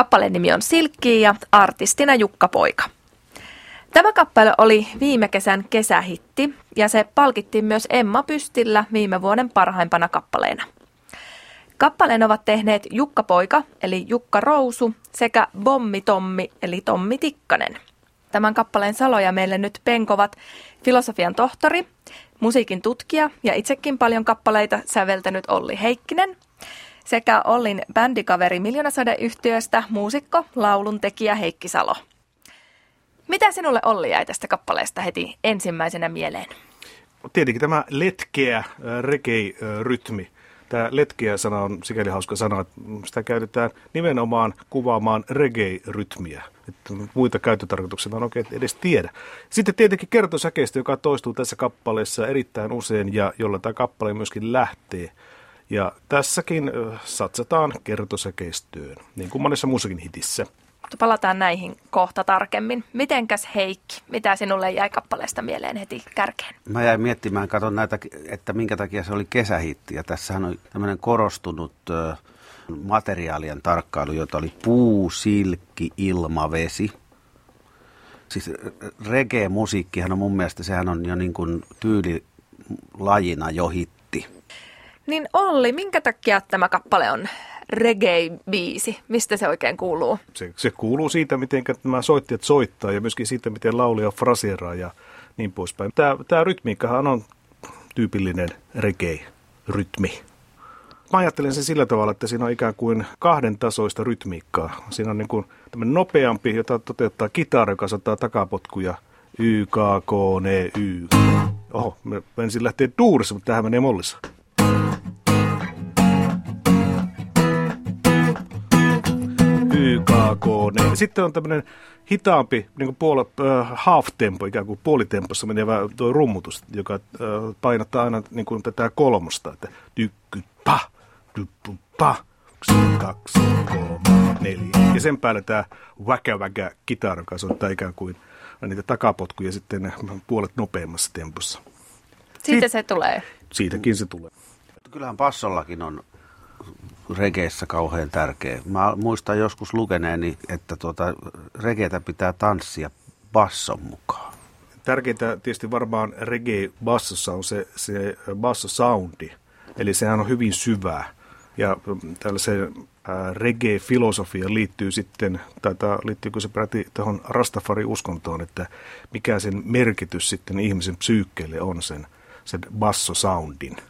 Kappaleen nimi on Silkki ja artistina Jukka Poika. Tämä kappale oli viime kesän kesähitti ja se palkittiin myös Emma Pystillä viime vuoden parhaimpana kappaleena. Kappaleen ovat tehneet Jukka Poika eli Jukka Rousu sekä Bommi Tommi eli Tommi Tikkanen. Tämän kappaleen saloja meille nyt penkovat filosofian tohtori, musiikin tutkija ja itsekin paljon kappaleita säveltänyt Olli Heikkinen sekä Ollin bändikaveri Miljoonasadeyhtiöstä muusikko, lauluntekijä Heikki Salo. Mitä sinulle Olli jäi tästä kappaleesta heti ensimmäisenä mieleen? Tietenkin tämä letkeä reggae-rytmi. Tämä letkeä-sana on sikäli hauska sana, että sitä käytetään nimenomaan kuvaamaan reggae-rytmiä. Että muita käyttötarkoituksia en oikein edes tiedä. Sitten tietenkin kertosäkeistä, joka toistuu tässä kappaleessa erittäin usein ja jolla tämä kappale myöskin lähtee. Ja tässäkin satsataan kertosäkeistöön, niin kuin monessa muussakin hitissä. Palataan näihin kohta tarkemmin. Mitenkäs Heikki, mitä sinulle jäi kappaleesta mieleen heti kärkeen? Mä jäin miettimään, katon näitä, että minkä takia se oli kesähitti. Ja tässähän on tämmöinen korostunut materiaalien tarkkailu, jota oli puu, silkki, ilma, vesi. Siis reggae-musiikkihan on mun mielestä, sehän on jo niin kuin tyylilajina jo hitti. Niin Olli, minkä takia tämä kappale on reggae-biisi? Mistä se oikein kuuluu? Se, se kuuluu siitä, miten nämä soittajat soittaa ja myöskin siitä, miten laulija fraseeraa ja niin poispäin. Tämä, tämä rytmiikkahan on tyypillinen reggae-rytmi. Mä ajattelen sen sillä tavalla, että siinä on ikään kuin kahden tasoista rytmiikkaa. Siinä on niin kuin nopeampi, jota toteuttaa kitara, joka saattaa takapotkuja Y, K, K, N, Y. Oho, ensin lähteä duurissa, mutta tähän menee mollissa. YKK. Sitten on tämmöinen hitaampi niin puol, äh, half-tempo, ikään kuin puolitempossa menevä tuo rummutus, joka äh, painottaa aina niin kuin tätä kolmosta, että tykky, pa, typpy, pa, kaksi, kolme, neljä. Ja sen päälle tämä väkä väkä kitara, joka soittaa ikään kuin niitä takapotkuja sitten puolet nopeammassa tempossa. Siitä se tulee. Siitäkin se tulee. Kyllähän passollakin on regeissä kauhean tärkeä. Mä muistan joskus lukeneeni, että tuota, regeitä pitää tanssia basson mukaan. Tärkeintä tietysti varmaan reggae-bassossa on se, se basso-soundi. Eli sehän on hyvin syvää. Ja tällaiseen reggae-filosofia liittyy sitten, tai liittyykö se peräti tuohon Rastafari-uskontoon, että mikä sen merkitys sitten ihmisen psyykkeelle on sen, sen basso-soundin –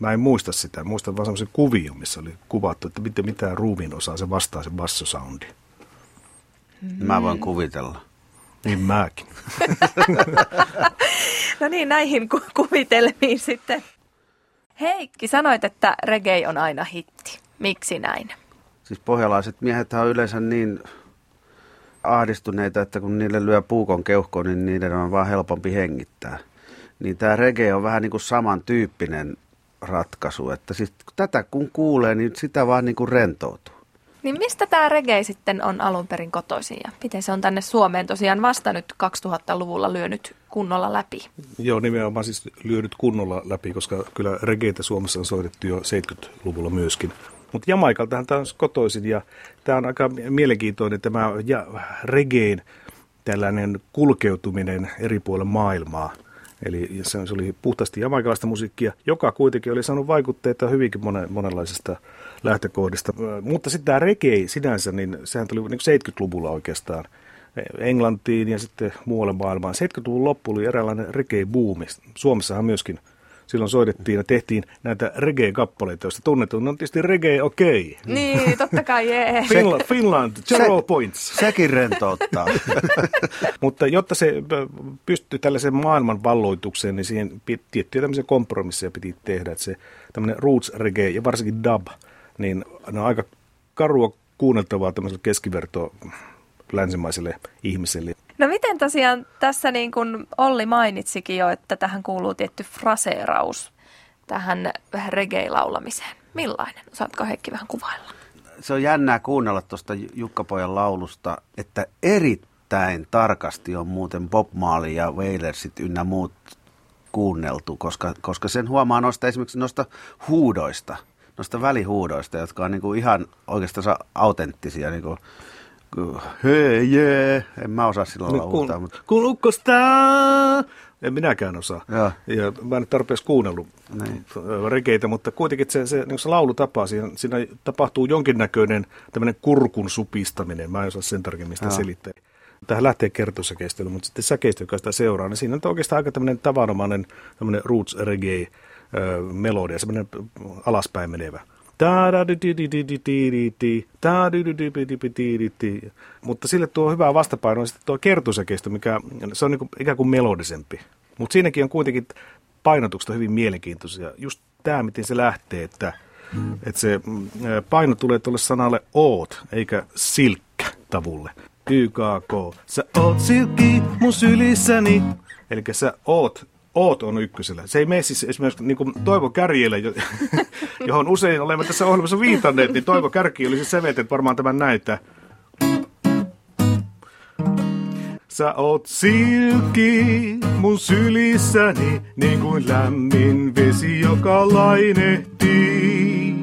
Mä en muista sitä. Muistan vaan semmoisen kuvion, missä oli kuvattu, että miten mitään ruumiin osaa se vastaa se bassosoundi. Mä voin kuvitella. Niin mäkin. no niin, näihin ku- kuvitelmiin sitten. Heikki, sanoit, että reggae on aina hitti. Miksi näin? Siis pohjalaiset miehet on yleensä niin ahdistuneita, että kun niille lyö puukon keuhkoon, niin niiden on vaan helpompi hengittää. Niin tämä reggae on vähän niin kuin samantyyppinen ratkaisu. Että siis tätä kun kuulee, niin sitä vaan niin kuin rentoutuu. Niin mistä tämä reggae sitten on alun perin kotoisin ja miten se on tänne Suomeen tosiaan vasta nyt 2000-luvulla lyönyt kunnolla läpi? Joo, nimenomaan siis lyönyt kunnolla läpi, koska kyllä reggaeitä Suomessa on soitettu jo 70-luvulla myöskin. Mutta Jamaikaltahan tämä on kotoisin ja tämä on aika mielenkiintoinen tämä ja reggaen tällainen kulkeutuminen eri puolilla maailmaa – Eli se oli puhtaasti jamaikalaista musiikkia, joka kuitenkin oli saanut vaikutteita hyvinkin monen, monenlaisesta lähtökohdista. Mutta sitten tämä reggae sinänsä, niin sehän tuli niin 70-luvulla oikeastaan Englantiin ja sitten muualle maailmaan. 70-luvun loppu oli eräänlainen reggae-buumi. Suomessahan myöskin silloin soitettiin ja tehtiin näitä reggae-kappaleita, joista tunnetun on tietysti reggae okei. Okay. Niin, totta kai jee. Finland, Finland zero se, points. Sekin rentouttaa. Mutta jotta se pystyy tällaisen maailman valloitukseen, niin siihen tiettyjä tämmöisiä kompromisseja piti tehdä. Että se tämmöinen roots reggae ja varsinkin dub, niin ne on aika karua kuunneltavaa tämmöiselle keskiverto länsimaiselle ihmiselle. No miten tosiaan tässä niin kuin Olli mainitsikin jo, että tähän kuuluu tietty fraseeraus tähän reggae-laulamiseen. Millainen? Osaatko Heikki vähän kuvailla? Se on jännää kuunnella tuosta Jukkapojan laulusta, että erittäin tarkasti on muuten Bob Marley ja Wailersit ynnä muut kuunneltu, koska, koska sen huomaa noista esimerkiksi noista huudoista – noista välihuudoista, jotka on niin kuin ihan oikeastaan autenttisia. Niin kuin, hei jee, en mä osaa sillä lailla kun, mutta... kun ukkostaa, en minäkään osaa. Ja. Ja mä en tarpeeksi kuunnellut Niin. rekeitä, mutta kuitenkin se, se, niin se laulutapa, siinä, siinä tapahtuu jonkinnäköinen tämmöinen kurkun supistaminen. Mä en osaa sen tarkemmin sitä selittää. Tähän lähtee kertosäkeistely, mutta sitten säkeistö, joka sitä seuraa, niin siinä on oikeastaan aika tämmöinen tavanomainen tämmöinen roots reggae melodia, semmoinen alaspäin menevä. Mutta sille tuo hyvä vastapaino on sitten tuo kertosäkeistö, mikä se on niin kuin, ikään kuin melodisempi. Mutta siinäkin on kuitenkin painotuksesta hyvin mielenkiintoisia. Just tämä, miten se lähtee, että, että se mm, paino tulee tuolle sanalle oot, eikä silkkä tavulle. YKK. Sä oot silkki mun sylissäni. Eli sä oot, oot on ykkösellä. Se ei mene siis esimerkiksi niin kuin Toivo Kärjelle, jo- johon usein olemme tässä ohjelmassa viitanneet, niin Toivo Kärki olisi säveltänyt varmaan tämän näyttää. Sä oot silkki mun sylissäni, niin kuin lämmin vesi, joka lainehtii.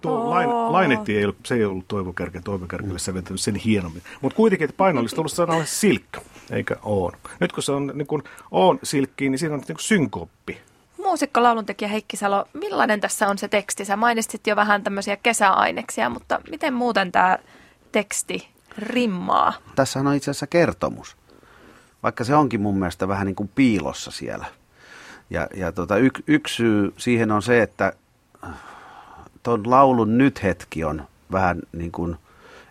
Tuo lain, lainehti ei ollut, se ei ollut Toivo Kärkä, Toivo Kärkille säveltänyt sen hienommin. Mutta kuitenkin, että paino olisi tullut sanalle silkka, eikä oon. Nyt kun se on niin kuin oon silkki, niin siinä on niin kuin synkoppi. Muusikko, lauluntekijä Heikki Salo, millainen tässä on se teksti? Sä mainitsit jo vähän tämmöisiä kesäaineksia, mutta miten muuten tämä teksti rimmaa? Tässähän on itse asiassa kertomus, vaikka se onkin mun mielestä vähän niin kuin piilossa siellä. Ja, ja tota, y, yksi syy siihen on se, että tuon laulun nyt hetki on vähän niin kuin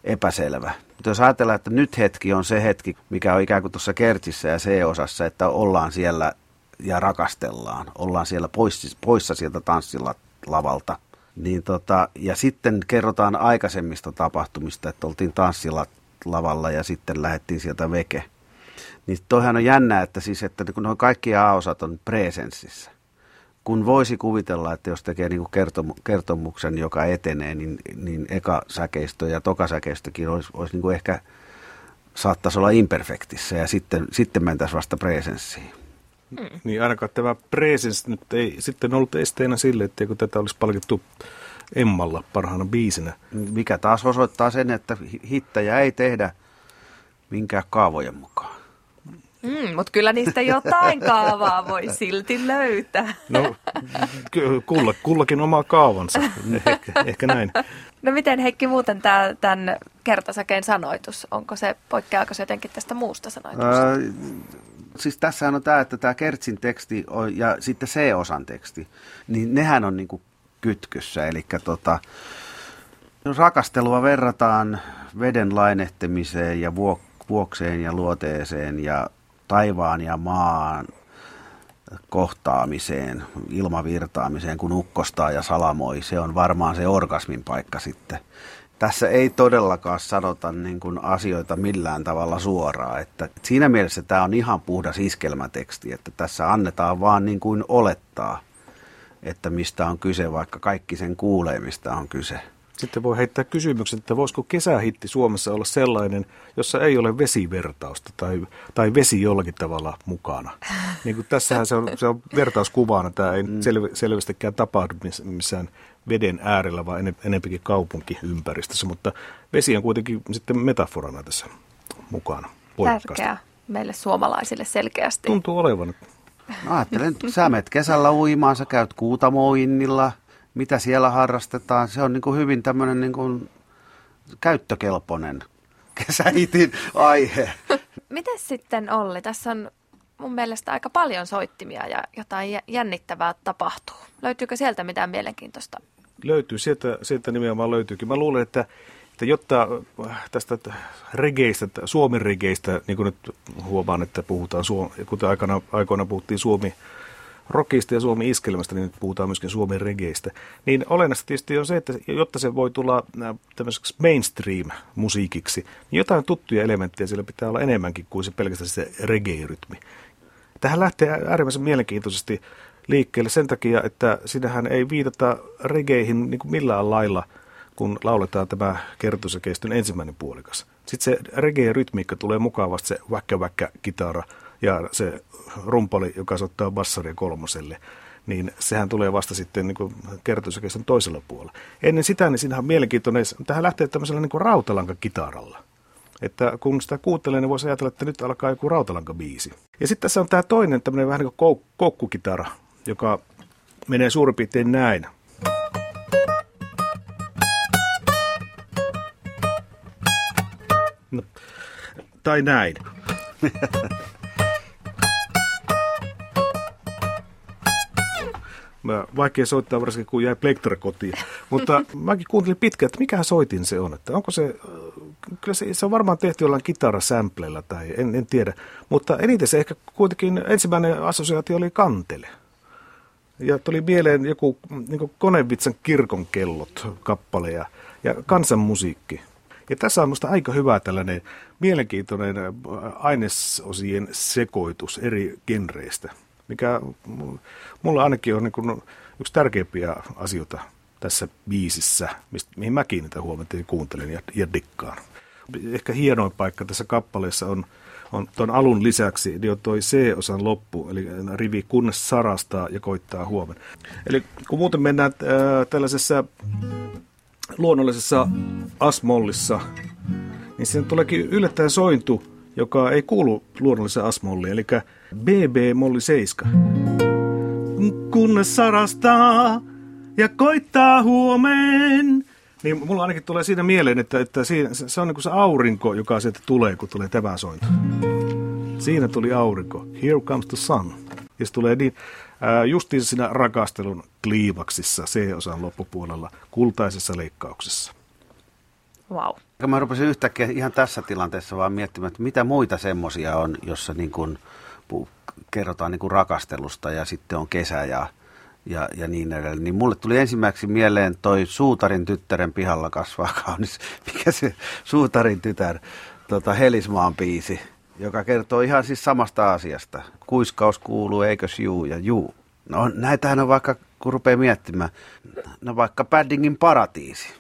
epäselvä. Mutta jos ajatellaan, että nyt hetki on se hetki, mikä on ikään kuin tuossa kertsissä ja C-osassa, että ollaan siellä ja rakastellaan, ollaan siellä pois, poissa sieltä tanssilavalta. Niin tota, ja sitten kerrotaan aikaisemmista tapahtumista, että oltiin tanssilavalla ja sitten lähdettiin sieltä veke. Niin toihan on jännä, että, siis, että kun nuo kaikki A-osat on presenssissä. Kun voisi kuvitella, että jos tekee niin kertomu- kertomuksen, joka etenee, niin, niin eka säkeistö ja toka säkeistökin olisi, olisi niin kuin ehkä saattaisi olla imperfektissä ja sitten, sitten mentäisiin vasta presenssiin. Niin ainakaan tämä presence nyt ei sitten ollut esteenä sille, että kun tätä olisi palkittu Emmalla parhaana biisinä. Mikä taas osoittaa sen, että hi- hittäjä ei tehdä minkään kaavojen mukaan. Mm, mutta kyllä niistä jotain kaavaa voi silti löytää. No, kulla, kullakin oma kaavansa, ehkä, ehkä näin. No miten Heikki muuten tää, tämän kertosäkeen sanoitus, onko se, poikkeaako se jotenkin tästä muusta sanoituksesta? Öö, siis tässähän on tämä, että tämä Kertsin teksti on, ja sitten C-osan teksti, niin nehän on niinku kytkyssä. Eli tota, rakastelua verrataan veden lainehtimiseen ja vuok- vuokseen ja luoteeseen ja taivaan ja maan kohtaamiseen, ilmavirtaamiseen, kun ukkostaa ja salamoi. Se on varmaan se orgasmin paikka sitten. Tässä ei todellakaan sanota niin kuin asioita millään tavalla suoraan. Että siinä mielessä tämä on ihan puhdas iskelmäteksti, että tässä annetaan vaan niin kuin olettaa, että mistä on kyse, vaikka kaikki sen kuulee, mistä on kyse. Sitten voi heittää kysymyksen, että voisiko kesähitti Suomessa olla sellainen, jossa ei ole vesivertausta tai, tai vesi jollakin tavalla mukana. Niin kuin tässähän se on, se on vertauskuvana, tämä ei mm. sel, selvästikään tapahdu miss- missään veden äärellä, vaan enem, enempikin kaupunkiympäristössä, mutta vesi on kuitenkin sitten metaforana tässä mukana. Tärkeää meille suomalaisille selkeästi. Tuntuu olevan. No ajattelen, että sä menet kesällä uimaan, sä käyt kuutamoinnilla, mitä siellä harrastetaan. Se on niin kuin hyvin tämmöinen niin kuin käyttökelpoinen kesähitin aihe. Miten sitten Olli? Tässä on mun mielestä aika paljon soittimia ja jotain jä- jännittävää tapahtuu. Löytyykö sieltä mitään mielenkiintoista? Löytyy, sieltä, sieltä nimenomaan löytyykin. Mä luulen, että, että jotta äh, tästä regeistä, Suomen regeistä, niin kuin nyt huomaan, että puhutaan, kuten aikana, aikoina puhuttiin Suomi rockista ja Suomi iskelmästä, niin nyt puhutaan myöskin Suomen regeistä. Niin olennaista tietysti on se, että jotta se voi tulla äh, tämmöiseksi mainstream-musiikiksi, niin jotain tuttuja elementtejä siellä pitää olla enemmänkin kuin se pelkästään se reggae-rytmi. Tähän lähtee äärimmäisen mielenkiintoisesti liikkeelle sen takia, että sinähän ei viitata regeihin niin kuin millään lailla, kun lauletaan tämä kertosäkeistön ensimmäinen puolikas. Sitten se reggae-rytmiikka tulee mukavasti, se väkkä väkkä kitara ja se rumpali, joka soittaa bassaria kolmoselle. niin sehän tulee vasta sitten niin kertosäkeistön toisella puolella. Ennen sitä, niin siinähän on mielenkiintoinen, tähän lähtee tämmöisellä niin rautalankakitaralla. Että kun sitä kuuntelee, niin voisi ajatella, että nyt alkaa joku rautalankabiisi. Ja sitten tässä on tämä toinen tämmöinen vähän niin kuin kokkukitara, joka menee suurin piirtein näin. No, tai näin. Mä, vaikea soittaa varsinkin, kun jäi plektra kotiin. Mutta mäkin kuuntelin pitkään, että mikä soitin se on. Että onko se, kyllä se, se on varmaan tehty jollain kitarasämpleillä tai en, en tiedä. Mutta eniten se ehkä kuitenkin ensimmäinen assosiaatio oli kantele. Ja tuli mieleen joku niin Konevitsan kirkon kellot kappale ja, ja kansanmusiikki. Ja tässä on minusta aika hyvä tällainen mielenkiintoinen ainesosien sekoitus eri genreistä, mikä mulla ainakin on niin kuin yksi tärkeimpiä asioita tässä biisissä, mistä, mihin mä kiinnitän huomiota ja kuuntelen ja, ja dikkaan. Ehkä hienoin paikka tässä kappaleessa on, on tuon alun lisäksi jo toi C-osan loppu, eli rivi kunnes sarastaa ja koittaa huomenna. Eli kun muuten mennään äh, tällaisessa luonnollisessa asmollissa, niin siinä tuleekin yllättäen sointu, joka ei kuulu luonnolliseen asmolliin, eli BB molli 7. Kunnes sarastaa ja koittaa huomen. Niin mulla ainakin tulee siinä mieleen, että, että siinä, se on niin se aurinko, joka sieltä tulee, kun tulee tämä sointu. Siinä tuli aurinko. Here comes the sun. Ja se tulee niin, justiin siinä rakastelun kliivaksissa C-osan loppupuolella, kultaisessa leikkauksessa. Wow. Mä rupesin yhtäkkiä ihan tässä tilanteessa vaan miettimään, että mitä muita semmoisia on, jossa niin kuin kerrotaan niin kuin rakastelusta ja sitten on kesä ja, ja, ja niin edelleen. Niin mulle tuli ensimmäiseksi mieleen toi Suutarin tyttären pihalla kasvaa kaunis, mikä se Suutarin tytär, tota Helismaan biisi joka kertoo ihan siis samasta asiasta. Kuiskaus kuuluu, eikös juu ja juu. No näitähän on vaikka, kun rupeaa miettimään, no vaikka Paddingin paratiisi,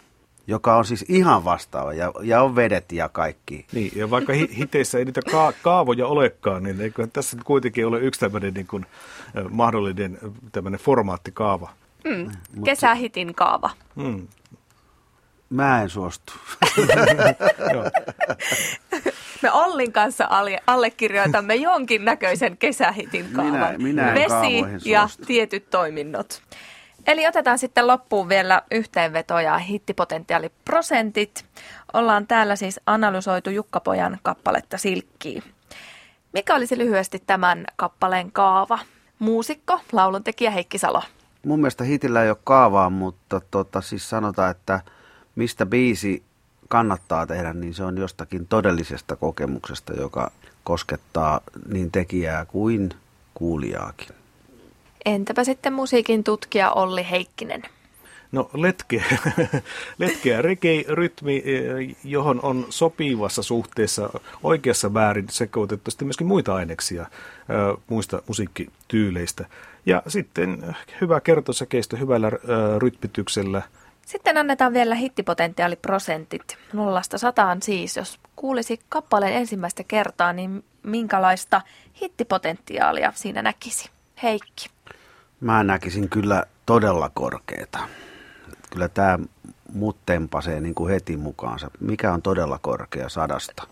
joka on siis ihan vastaava ja, ja on vedet ja kaikki. Niin, ja vaikka hi- hiteissä ei niitä ka- kaavoja olekaan, niin eiköhän tässä kuitenkin ole yksi tämmöinen niin kuin, mahdollinen tämmöinen formaattikaava. Mm, kesähitin kaava. Mm. Mä en suostu. Me Ollin kanssa allekirjoitamme jonkin näköisen kesähitin kaavan. Minä, minä Vesi ja tietyt toiminnot. Eli otetaan sitten loppuun vielä yhteenveto ja hittipotentiaaliprosentit. Ollaan täällä siis analysoitu Jukkapojan kappaletta Silkkiä. Mikä olisi lyhyesti tämän kappaleen kaava? Muusikko, lauluntekijä Heikki Salo. Mun mielestä hitillä ei ole kaavaa, mutta tota, siis sanotaan, että mistä biisi kannattaa tehdä, niin se on jostakin todellisesta kokemuksesta, joka koskettaa niin tekijää kuin kuulijaakin. Entäpä sitten musiikin tutkija Olli Heikkinen? No letkeä, letkeä reggae-rytmi, eh, johon on sopivassa suhteessa oikeassa väärin sekoitettu sitten myöskin muita aineksia eh, muista musiikkityyleistä. Ja sitten hyvä kertosäkeistö hyvällä eh, rytmityksellä – sitten annetaan vielä hittipotentiaaliprosentit. Nollasta sataan siis, jos kuulisi kappaleen ensimmäistä kertaa, niin minkälaista hittipotentiaalia siinä näkisi? Heikki. Mä näkisin kyllä todella korkeita. Kyllä tämä mut tempasee niin kuin heti mukaansa. Mikä on todella korkea sadasta?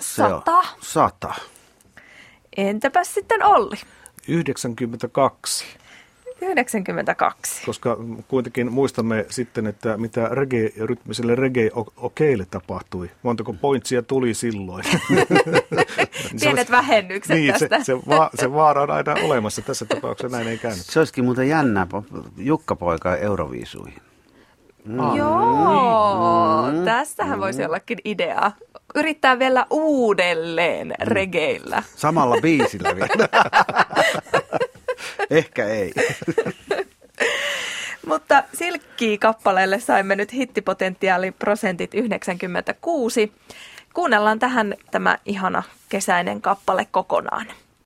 Sata. sata. Entäpä sitten Olli? 92. 92. Koska kuitenkin muistamme sitten, että mitä reggae, rytmiselle reggae-okeille tapahtui. Montako pointsia tuli silloin. Pienet vähennykset niin, tästä. Se, se, va, se vaara on aina olemassa. Tässä tapauksessa näin ei käynyt. Se olisikin muuten jännä Jukka-poika Euroviisuihin. Mm. Joo, mm. tässähän voisi ollakin idea. Yrittää vielä uudelleen mm. regeillä. Samalla biisillä vielä. Ehkä ei. Mutta Silkki-kappaleelle saimme nyt hittipotentiaaliprosentit 96. Kuunnellaan tähän tämä ihana kesäinen kappale kokonaan.